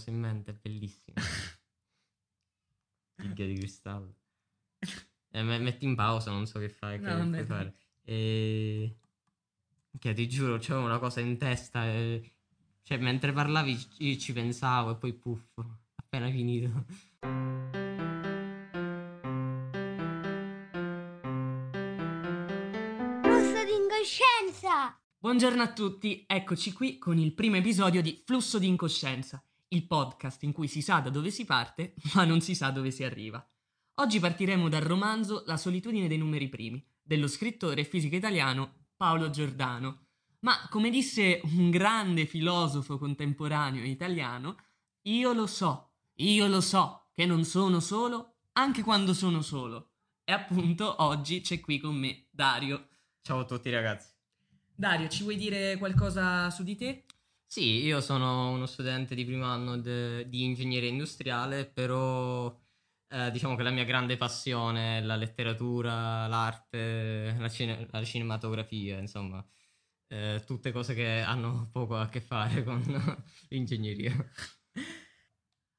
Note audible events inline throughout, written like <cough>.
cosa in mente, è bellissimo. Tiglia di cristallo. Eh, me- metti in pausa, non so che fai, che No, vabbè, puoi dai. fare. E... Che ti giuro, c'avevo una cosa in testa. e- Cioè, mentre parlavi ci, ci pensavo e poi puff, appena finito. Flusso di incoscienza! Buongiorno a tutti, eccoci qui con il primo episodio di Flusso di Incoscienza, il podcast in cui si sa da dove si parte, <laughs> ma non si sa dove si arriva. Oggi partiremo dal romanzo La solitudine dei numeri primi, dello scrittore e fisico italiano Paolo Giordano. Ma come disse un grande filosofo contemporaneo italiano, io lo so, io lo so che non sono solo anche quando sono solo. E appunto oggi c'è qui con me Dario. Ciao a tutti ragazzi. Dario, ci vuoi dire qualcosa su di te? Sì, io sono uno studente di primo anno de- di ingegneria industriale, però eh, diciamo che la mia grande passione è la letteratura, l'arte, la, cine- la cinematografia, insomma, eh, tutte cose che hanno poco a che fare con <laughs> l'ingegneria.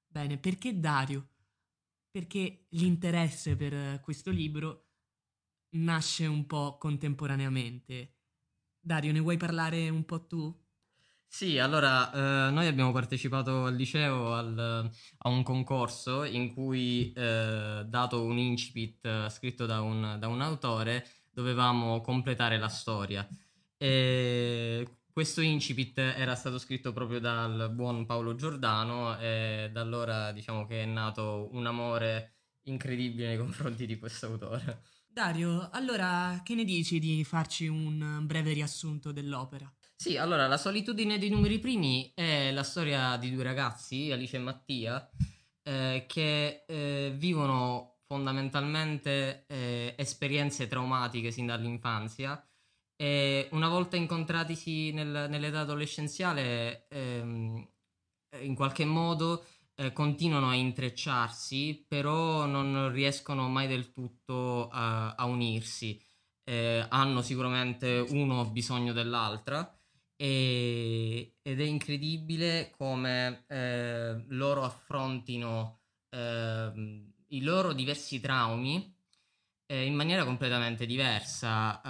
Bene, perché Dario? Perché l'interesse per questo libro nasce un po' contemporaneamente. Dario, ne vuoi parlare un po' tu? Sì, allora, eh, noi abbiamo partecipato al liceo al- a un concorso in cui, eh, dato un incipit eh, scritto da un, da un autore, dovevamo completare la storia. E questo incipit era stato scritto proprio dal buon Paolo Giordano e da allora diciamo che è nato un amore incredibile nei confronti di questo autore. Dario, allora che ne dici di farci un breve riassunto dell'opera? Sì, allora la solitudine dei numeri primi è la storia di due ragazzi, Alice e Mattia, eh, che eh, vivono fondamentalmente eh, esperienze traumatiche sin dall'infanzia e una volta incontratisi nel- nell'età adolescenziale, ehm, in qualche modo eh, continuano a intrecciarsi, però non riescono mai del tutto a, a unirsi. Eh, hanno sicuramente uno bisogno dell'altra e- ed è incredibile come eh, loro affrontino ehm, i loro diversi traumi eh, in maniera completamente diversa,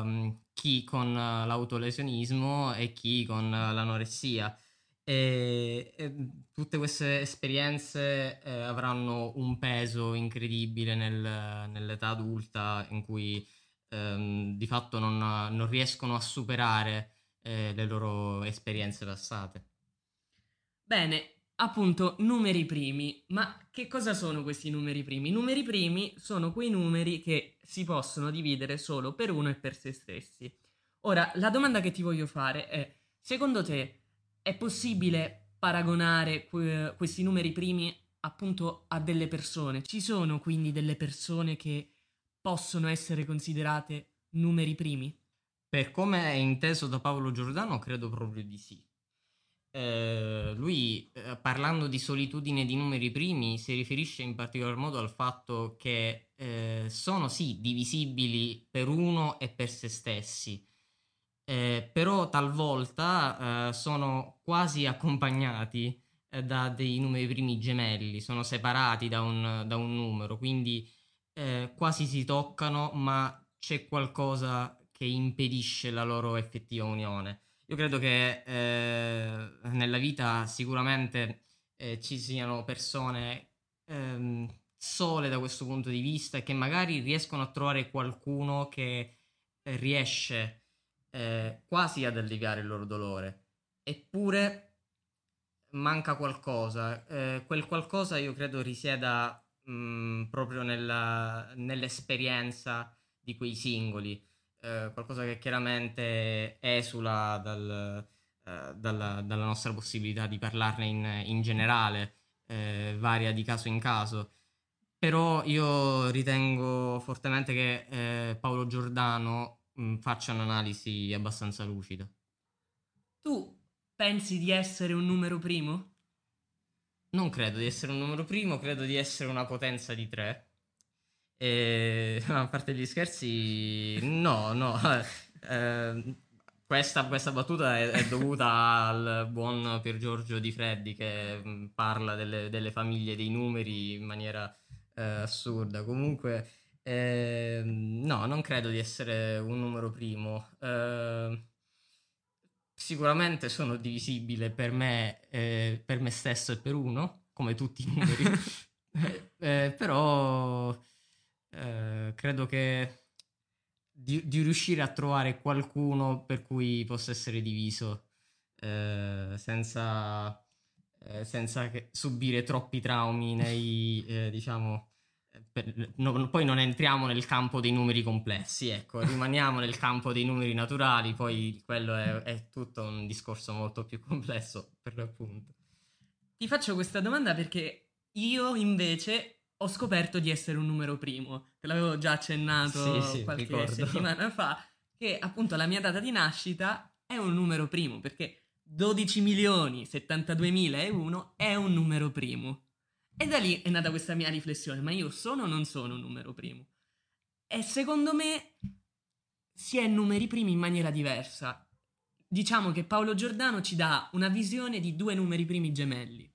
ehm, chi con eh, l'autolesionismo e chi con eh, l'anoressia. E, e tutte queste esperienze eh, avranno un peso incredibile nel- nell'età adulta in cui ehm, di fatto non, non riescono a superare eh, le loro esperienze passate. Bene, appunto, numeri primi. Ma che cosa sono questi numeri primi? I numeri primi sono quei numeri che si possono dividere solo per uno e per se stessi. Ora, la domanda che ti voglio fare è, secondo te è possibile paragonare que- questi numeri primi appunto a delle persone? Ci sono quindi delle persone che possono essere considerate numeri primi? Per come è inteso da Paolo Giordano, credo proprio di sì. Eh, lui, eh, parlando di solitudine di numeri primi, si riferisce in particolar modo al fatto che eh, sono sì divisibili per uno e per se stessi, eh, però talvolta eh, sono quasi accompagnati eh, da dei numeri primi gemelli, sono separati da un, da un numero, quindi quasi si toccano, ma c'è qualcosa che impedisce la loro effettiva unione. Io credo che eh, nella vita sicuramente eh, ci siano persone ehm, sole da questo punto di vista e che magari riescono a trovare qualcuno che eh, riesce eh, quasi ad alleviare il loro dolore. Eppure manca qualcosa. Eh, quel qualcosa io credo risieda mh, proprio nella- nell'esperienza di quei singoli eh, qualcosa che chiaramente esula dal, eh, dalla, dalla nostra possibilità di parlarne in, in generale, eh, varia di caso in caso. Però io ritengo fortemente che eh, Paolo Giordano mh, faccia un'analisi abbastanza lucida. Tu pensi di essere un numero primo? Non credo di essere un numero primo, credo di essere una potenza di tre. E <laughs> a parte gli scherzi, no, no. <laughs> eh, questa, questa battuta è, è, dovuta al buon Pier Giorgio Di Freddi che mh, mm, parla delle, delle, famiglie dei numeri in maniera eh, assurda. Comunque, eh, no, non credo di essere un numero primo. Eh, sicuramente sono divisibile per me, eh, per me stesso e per uno, come tutti i numeri. <laughs> Eh, però eh, credo che di, di, riuscire a trovare qualcuno per cui possa essere diviso eh, senza, eh, senza subire troppi traumi nei, eh, diciamo, per, no, poi non entriamo nel campo dei numeri complessi, ecco, rimaniamo nel campo dei numeri naturali, poi quello è, è tutto un discorso molto più complesso per l'appunto. Ti faccio questa domanda perché io invece ho scoperto di essere un numero primo. Te l'avevo già accennato sì, sì, qualche ricordo. settimana fa, che appunto la mia data di nascita è un numero primo, perché 12 milioni 72.001 è un numero primo. E da lì è nata questa mia riflessione, ma io sono o non sono un numero primo? E secondo me si è numeri primi in maniera diversa. Diciamo che Paolo Giordano ci dà una visione di due numeri primi gemelli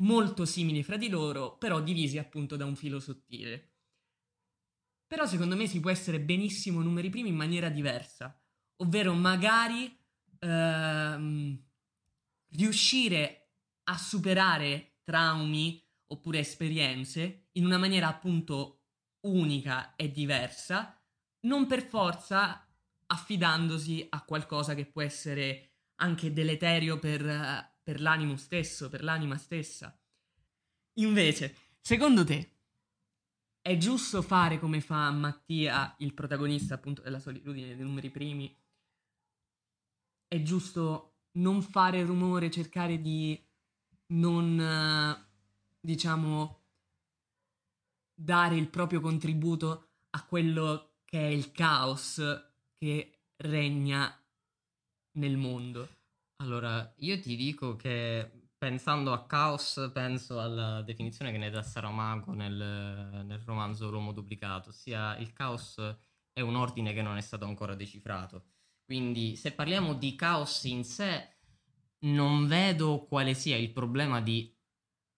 molto simili fra di loro, però divisi appunto da un filo sottile. Però secondo me si può essere benissimo numeri primi in maniera diversa, ovvero magari ehm, riuscire a superare traumi oppure esperienze in una maniera appunto unica e diversa, non per forza affidandosi a qualcosa che può essere anche deleterio per, per l'animo stesso, per l'anima stessa. Invece, secondo te, è giusto fare come fa Mattia, il protagonista appunto della solitudine dei numeri primi? È giusto non fare rumore, cercare di non, diciamo, dare il proprio contributo a quello che è il caos che regna nel mondo? Allora, io ti dico che pensando a caos, penso alla definizione che ne dà Saramago nel, nel romanzo L'uomo duplicato, ossia il caos è un ordine che non è stato ancora decifrato. Quindi se parliamo di caos in sé, non vedo quale sia il problema di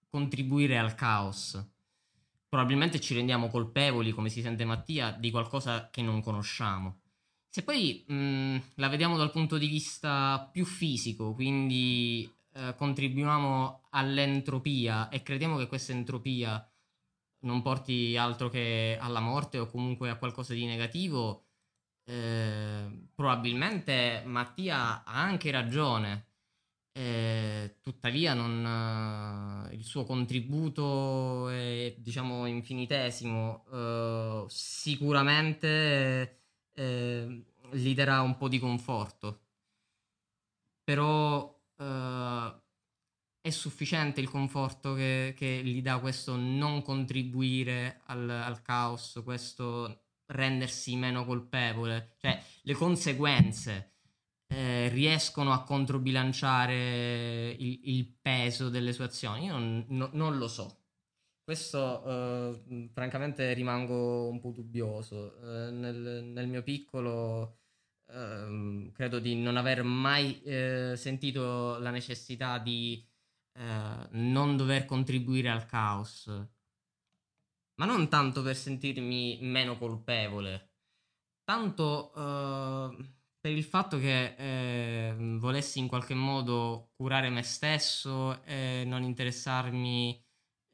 contribuire al caos. Probabilmente ci rendiamo colpevoli, come si sente Mattia, di qualcosa che non conosciamo. Se poi mh, mm, la vediamo dal punto di vista più fisico, quindi eh, contribuiamo all'entropia e crediamo che questa entropia non porti altro che alla morte o comunque a qualcosa di negativo, eh, probabilmente Mattia ha anche ragione. Eh, tuttavia non, eh, il suo contributo è diciamo infinitesimo eh, sicuramente eh, gli darà un po' di conforto. Però uh, è sufficiente il conforto che, che, gli dà questo non contribuire al, al, caos, questo rendersi meno colpevole, cioè le conseguenze eh, riescono a controbilanciare il, il, peso delle sue azioni? Io non, no, non lo so. Questo uh, francamente rimango un po' dubbioso. Uh, nel, nel, mio piccolo uh, credo di non aver mai uh, sentito la necessità di non dover contribuire al caos. Ma non tanto per sentirmi meno colpevole, tanto per il fatto che eh, volessi in qualche modo curare me stesso e non interessarmi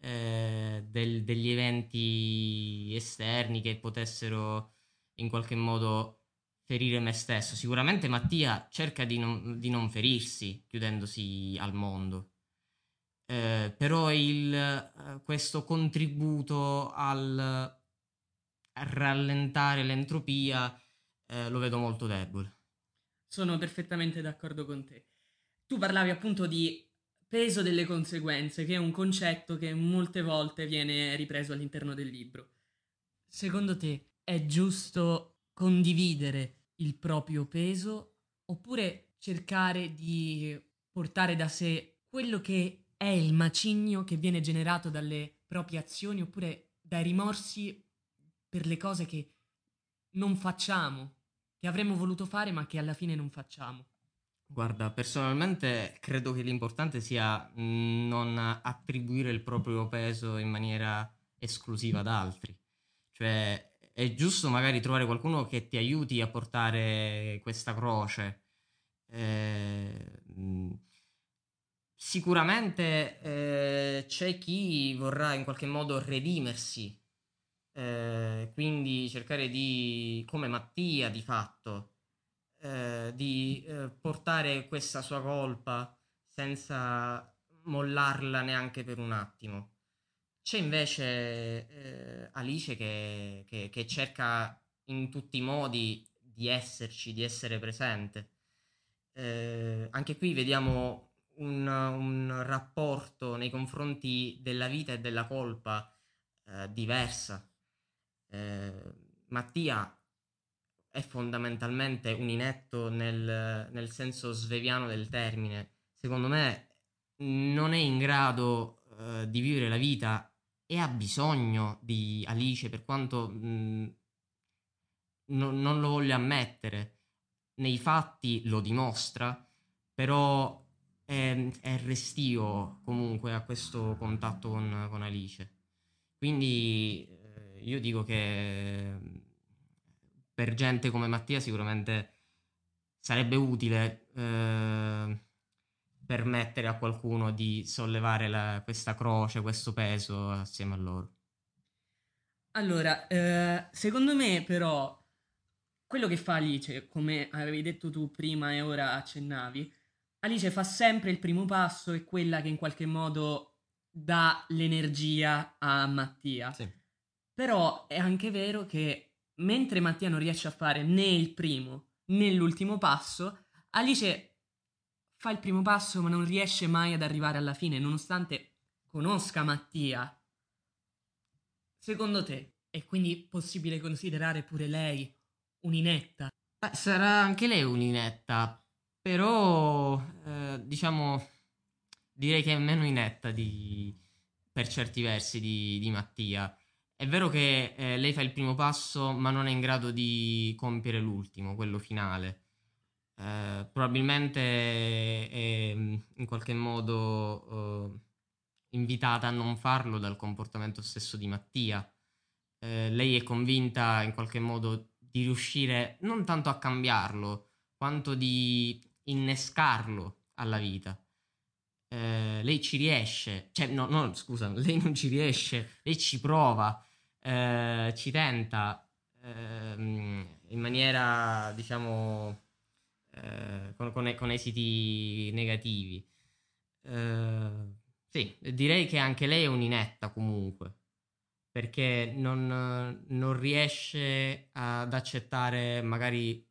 eh, del, degli eventi esterni che potessero in qualche modo ferire me stesso. Sicuramente Mattia cerca di non, di non ferirsi chiudendosi al mondo. Eh, però il, eh, questo contributo al rallentare l'entropia eh, lo vedo molto debole. Sono perfettamente d'accordo con te. Tu parlavi appunto di peso delle conseguenze, che è un concetto che molte volte viene ripreso all'interno del libro. Secondo te è giusto condividere il proprio peso oppure cercare di portare da sé quello che è il macigno che viene generato dalle proprie azioni oppure dai rimorsi per le cose che non facciamo che avremmo voluto fare ma che alla fine non facciamo? Guarda, personalmente credo che l'importante sia non attribuire il proprio peso in maniera esclusiva ad altri. Cioè, è giusto magari trovare qualcuno che ti aiuti a portare questa croce. Eh, sicuramente eh, c'è chi vorrà in qualche modo redimersi, eh, quindi cercare di, come Mattia di fatto, eh, di eh, portare questa sua colpa senza mollarla neanche per un attimo. C'è invece eh, Alice che, che, che, cerca in tutti i modi di esserci, di essere presente. Eh, anche qui vediamo un, un, rapporto nei confronti della vita e della colpa eh, diversa. Mattia è fondamentalmente un inetto nel, nel senso sveviano del termine. Secondo me non è in grado uh, di vivere la vita e ha bisogno di Alice per quanto mh, no, non lo voglia ammettere. Nei fatti lo dimostra, però è, è restio comunque a questo contatto con, con Alice. Quindi eh, io dico che per gente come Mattia sicuramente sarebbe utile eh, permettere a qualcuno di sollevare la, questa croce, questo peso assieme a loro. Allora, eh, secondo me però quello che fa Alice, come avevi detto tu prima e ora accennavi, Alice fa sempre il primo passo e quella che in qualche modo dà l'energia a Mattia. Sì. Però è anche vero che mentre Mattia non riesce a fare né il primo né l'ultimo passo, Alice fa il primo passo ma non riesce mai ad arrivare alla fine, nonostante conosca Mattia. Secondo te è quindi possibile considerare pure lei un'inetta? Beh, sarà anche lei un'inetta, però eh, diciamo direi che è meno inetta di, per certi versi di, di Mattia. È vero che eh, lei fa il primo passo, ma non è in grado di compiere l'ultimo, quello finale. Eh, probabilmente è mm, in qualche modo eh, invitata a non farlo dal comportamento stesso di Mattia. Eh, lei è convinta in qualche modo di riuscire non tanto a cambiarlo, quanto di innescarlo alla vita. Eh, lei ci riesce, cioè no, no, scusa, lei non ci riesce, lei ci prova, eh, ci tenta ehm, in maniera, diciamo, eh, con, con, con, esiti negativi. Eh, sì, direi che anche lei è un'inetta comunque, perché non, non riesce ad accettare magari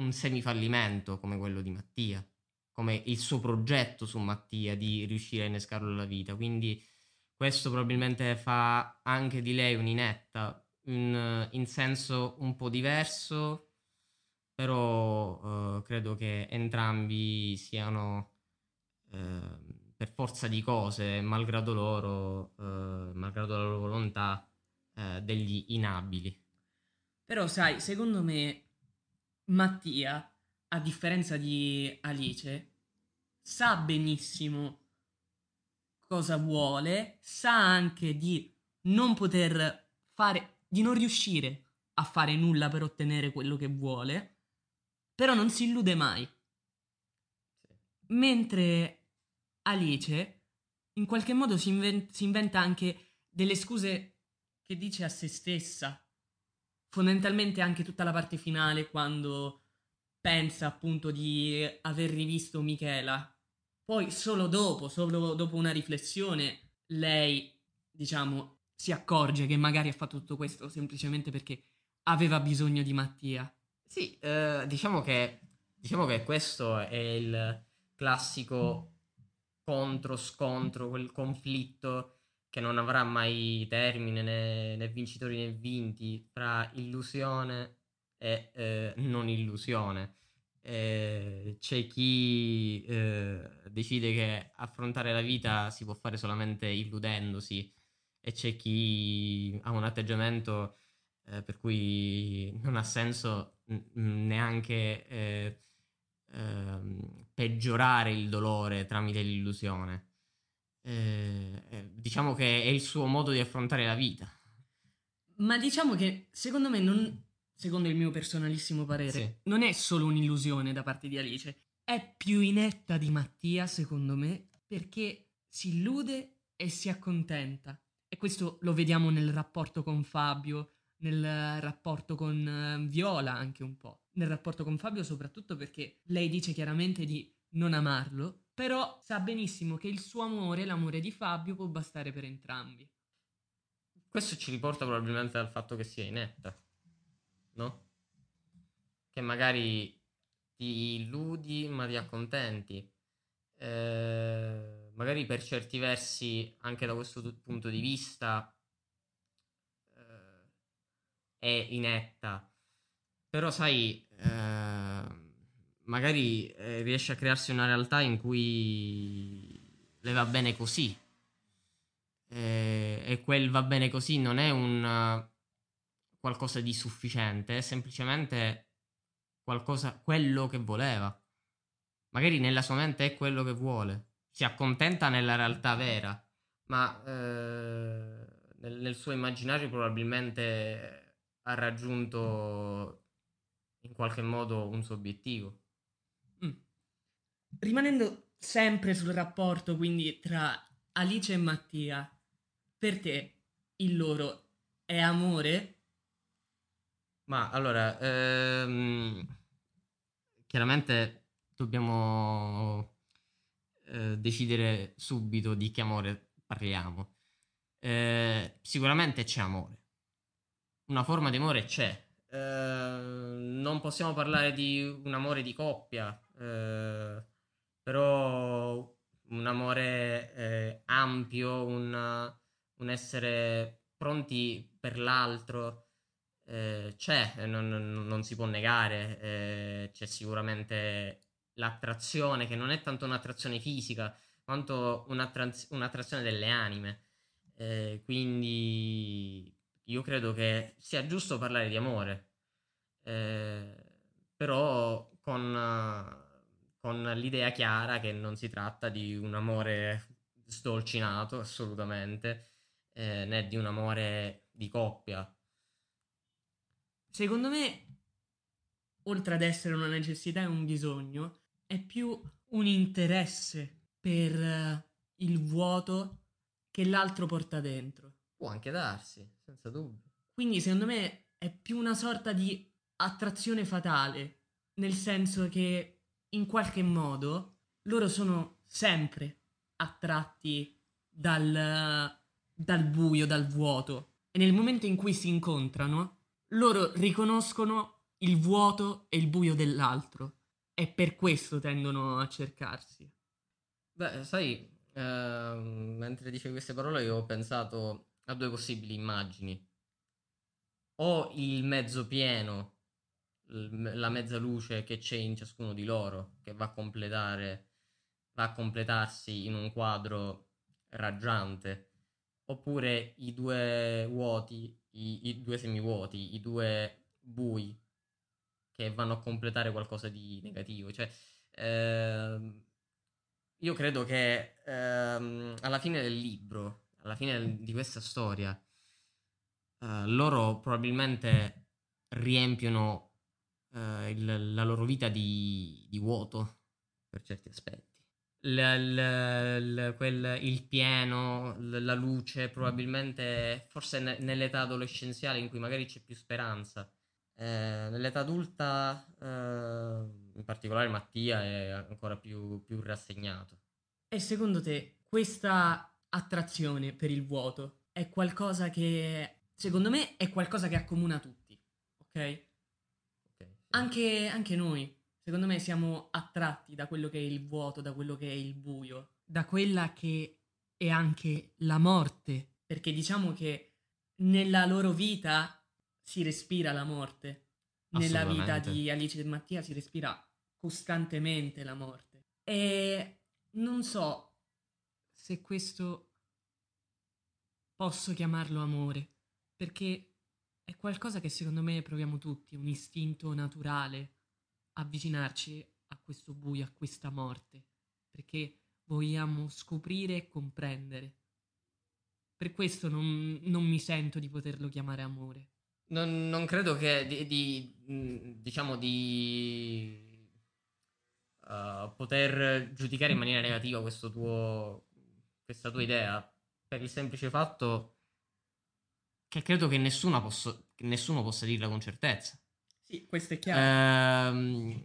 un semifallimento come quello di Mattia, come il suo progetto su Mattia di riuscire a innescarlo alla vita. Quindi questo probabilmente fa anche di lei un'inetta, in, in senso un po' diverso, però eh, credo che entrambi siano eh, per forza di cose, malgrado loro, eh, malgrado la loro volontà, eh, degli inabili. Però sai, secondo me Mattia, a differenza di Alice, sa benissimo cosa vuole, sa anche di non poter fare, di non riuscire a fare nulla per ottenere quello che vuole, però non si illude mai. Mentre Alice in qualche modo si, inven- si inventa anche delle scuse che dice a se stessa. Fondamentalmente anche tutta la parte finale quando pensa appunto di aver rivisto Michela poi solo dopo, solo dopo una riflessione, lei, diciamo, si accorge che magari ha fatto tutto questo semplicemente perché aveva bisogno di Mattia. Sì, eh, diciamo, che, diciamo che questo è il classico contro-scontro, quel conflitto che non avrà mai termine né, né vincitori né vinti fra illusione e eh, non illusione eh, c'è chi eh, decide che affrontare la vita si può fare solamente illudendosi e c'è chi ha un atteggiamento eh, per cui non ha senso neanche eh, ehm, peggiorare il dolore tramite l'illusione. Eh, diciamo che è il suo modo di affrontare la vita. Ma diciamo che secondo me non, secondo il mio personalissimo parere, sì. non è solo un'illusione da parte di Alice, è più inetta di Mattia, secondo me, perché si illude e si accontenta. E questo lo vediamo nel rapporto con Fabio, nel rapporto con uh, Viola anche un po'. Nel rapporto con Fabio soprattutto perché lei dice chiaramente di non amarlo, però sa benissimo che il suo amore, l'amore di Fabio, può bastare per entrambi. Questo ci riporta probabilmente al fatto che sia inetta, no? Che magari ti illudi ma ti accontenti. Eh, magari per certi versi, anche da questo punto di vista, è inetta. Però sai, eh, magari eh, riesce a crearsi una realtà in cui le va bene così. Eh, e quel va bene così non è un qualcosa di sufficiente, è semplicemente qualcosa, quello che voleva. Magari nella sua mente è quello che vuole. Si accontenta nella realtà vera, ma eh, nel, nel suo immaginario probabilmente ha raggiunto in qualche modo un suo obiettivo. Mm. Rimanendo sempre sul rapporto quindi tra Alice e Mattia, per te il loro è amore? Ma allora, ehm, chiaramente dobbiamo eh, decidere subito di che amore parliamo. Eh, sicuramente c'è amore una forma di amore c'è. Eh, non possiamo parlare di un amore di coppia, eh, però un amore eh, ampio, un, un, essere pronti per l'altro eh, c'è, non, non, non, si può negare, eh, c'è sicuramente l'attrazione che non è tanto un'attrazione fisica quanto un'attraz- un'attrazione delle anime. Eh, quindi io credo che sia giusto parlare di amore, eh, però con, con, l'idea chiara che non si tratta di un amore sdolcinato assolutamente, eh, né di un amore di coppia. Secondo me, oltre ad essere una necessità e un bisogno, è più un interesse per il vuoto che l'altro porta dentro. Può anche darsi, senza dubbio. Quindi secondo me è più una sorta di attrazione fatale, nel senso che in qualche modo loro sono sempre attratti dal, dal buio, dal vuoto. E nel momento in cui si incontrano, loro riconoscono il vuoto e il buio dell'altro. E per questo tendono a cercarsi. Beh, sai, eh, mentre dicevi queste parole io ho pensato a due possibili immagini. O il mezzo pieno, la mezza luce che c'è in ciascuno di loro, che va a completare, va a completarsi in un quadro raggiante, oppure i due vuoti, i, i due semivuoti, i due bui che vanno a completare qualcosa di negativo. Cioè, ehm, io credo che ehm, alla fine del libro alla fine di questa storia, uh, loro probabilmente riempiono uh, il, la loro vita di, di, vuoto per certi aspetti. L, l, l, quel, il pieno, la luce, probabilmente forse ne, nell'età adolescenziale in cui magari c'è più speranza. Eh, nell'età adulta, eh, in particolare Mattia, è ancora più, più rassegnato. E secondo te questa attrazione per il vuoto. È qualcosa che, secondo me, è qualcosa che accomuna tutti, ok? okay sì. anche, anche noi, secondo me, siamo attratti da quello che è il vuoto, da quello che è il buio, da quella che è anche la morte, perché diciamo che nella loro vita si respira la morte. Nella vita di Alice e Mattia si respira costantemente la morte. E non so se questo posso chiamarlo amore, perché è qualcosa che secondo me proviamo tutti, un istinto naturale, avvicinarci a questo buio, a questa morte, perché vogliamo scoprire e comprendere. Per questo non, non mi sento di poterlo chiamare amore. Non, non credo che di, di, diciamo di uh, poter giudicare in maniera negativa tuo, questa tua idea per il semplice fatto che credo che posso, che nessuno possa dirla con certezza. Sì, questo è chiaro. Ehm,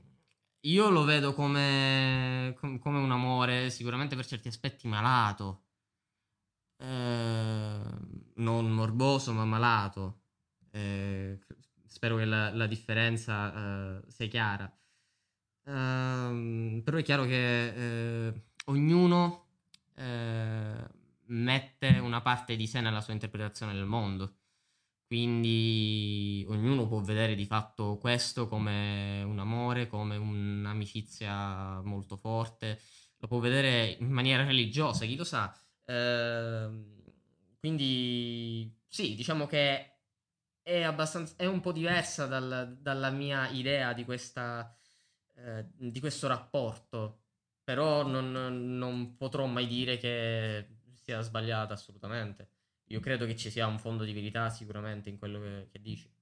io lo vedo come, come, un amore, sicuramente per certi aspetti malato, ehm, non morboso ma malato. Eh, spero che la, la differenza eh, sia chiara. Uh, però è chiaro che eh, ognuno eh, mette una parte di sé nella sua interpretazione del mondo. Quindi ognuno può vedere di fatto questo come un amore, come un'amicizia molto forte, lo può vedere in maniera religiosa, chi lo sa. Eh, quindi sì, diciamo che è, abbastanza, è un po' diversa dal, dalla mia idea di, questa, eh, di questo rapporto, però non, non potrò mai dire che sia sbagliata assolutamente. Io credo che ci sia un fondo di verità sicuramente in quello che, che dici.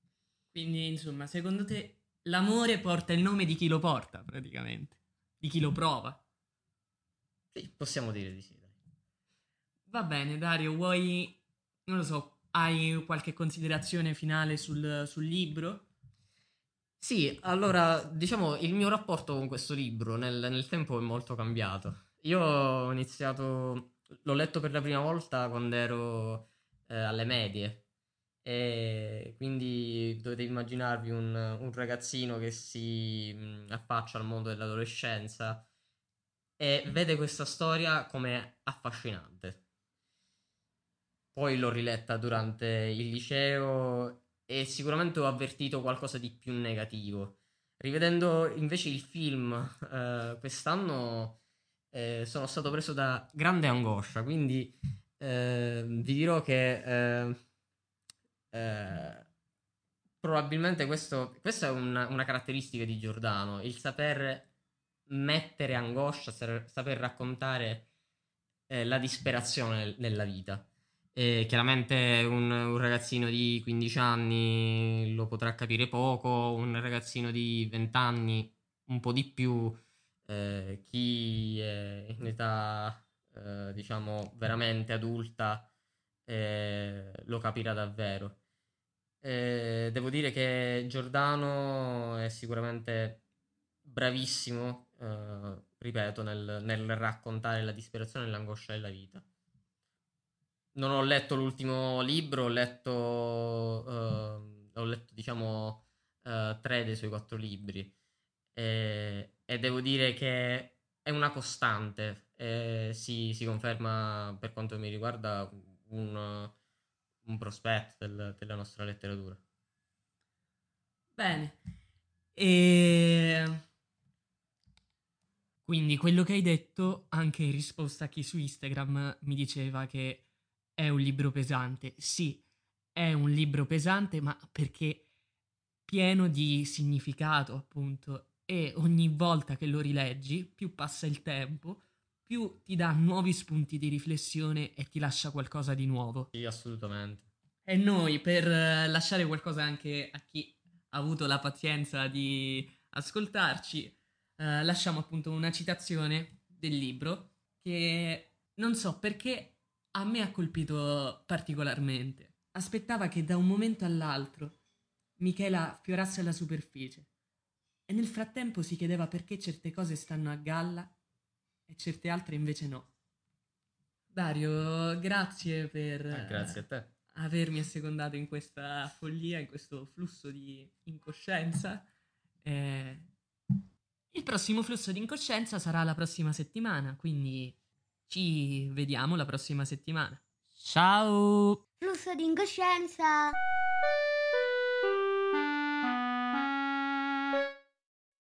Quindi, insomma, secondo te l'amore porta il nome di chi lo porta, praticamente, di chi lo prova? Sì, possiamo dire di sì. Dai. Va bene, Dario, vuoi, non lo so, hai qualche considerazione finale sul, sul libro? Sì, allora, diciamo, il mio rapporto con questo libro nel, nel tempo è molto cambiato. Io ho iniziato l'ho letto per la prima volta quando ero eh, alle medie. E quindi dovete immaginarvi un, un ragazzino che si mh, mm, affaccia al mondo dell'adolescenza e vede questa storia come affascinante. Poi l'ho riletta durante il liceo e sicuramente ho avvertito qualcosa di più negativo. Rivedendo invece il film eh, quest'anno eh, sono stato preso da grande angoscia, quindi eh, vi dirò che eh, eh probabilmente questo, questa è una, una, caratteristica di Giordano, il saper mettere angoscia, saper raccontare eh, la disperazione nella vita. E chiaramente un, un, ragazzino di 15 anni lo potrà capire poco, un ragazzino di 20 anni un po' di più, eh, chi è in età, eh, diciamo, veramente adulta eh, lo capirà davvero. devo dire che Giordano è sicuramente bravissimo, eh, ripeto, nel, nel, raccontare la disperazione e l'angoscia della vita. Non ho letto l'ultimo libro, ho letto, ho letto diciamo, tre dei suoi quattro libri e, e devo dire che è una costante, e si, si, conferma per quanto mi riguarda un, un prospetto del, della nostra letteratura. Bene, e quindi quello che hai detto anche in risposta a chi su Instagram mi diceva che è un libro pesante. Sì, è un libro pesante, ma perché pieno di significato, appunto, e ogni volta che lo rileggi, più passa il tempo, più ti dà nuovi spunti di riflessione e ti lascia qualcosa di nuovo. Sì, assolutamente. E noi, per eh, lasciare qualcosa anche a chi ha avuto la pazienza di ascoltarci, eh, lasciamo appunto una citazione del libro che non so perché a me ha colpito particolarmente. Aspettava che da un momento all'altro Michela fiorasse alla superficie e nel frattempo si chiedeva perché certe cose stanno a galla e certe altre invece no. Dario, grazie per eh, grazie a te. avermi assecondato in questa follia, in questo flusso di incoscienza. Eh, il prossimo flusso di incoscienza sarà la prossima settimana, quindi ci vediamo la prossima settimana. Ciao! Flusso di incoscienza!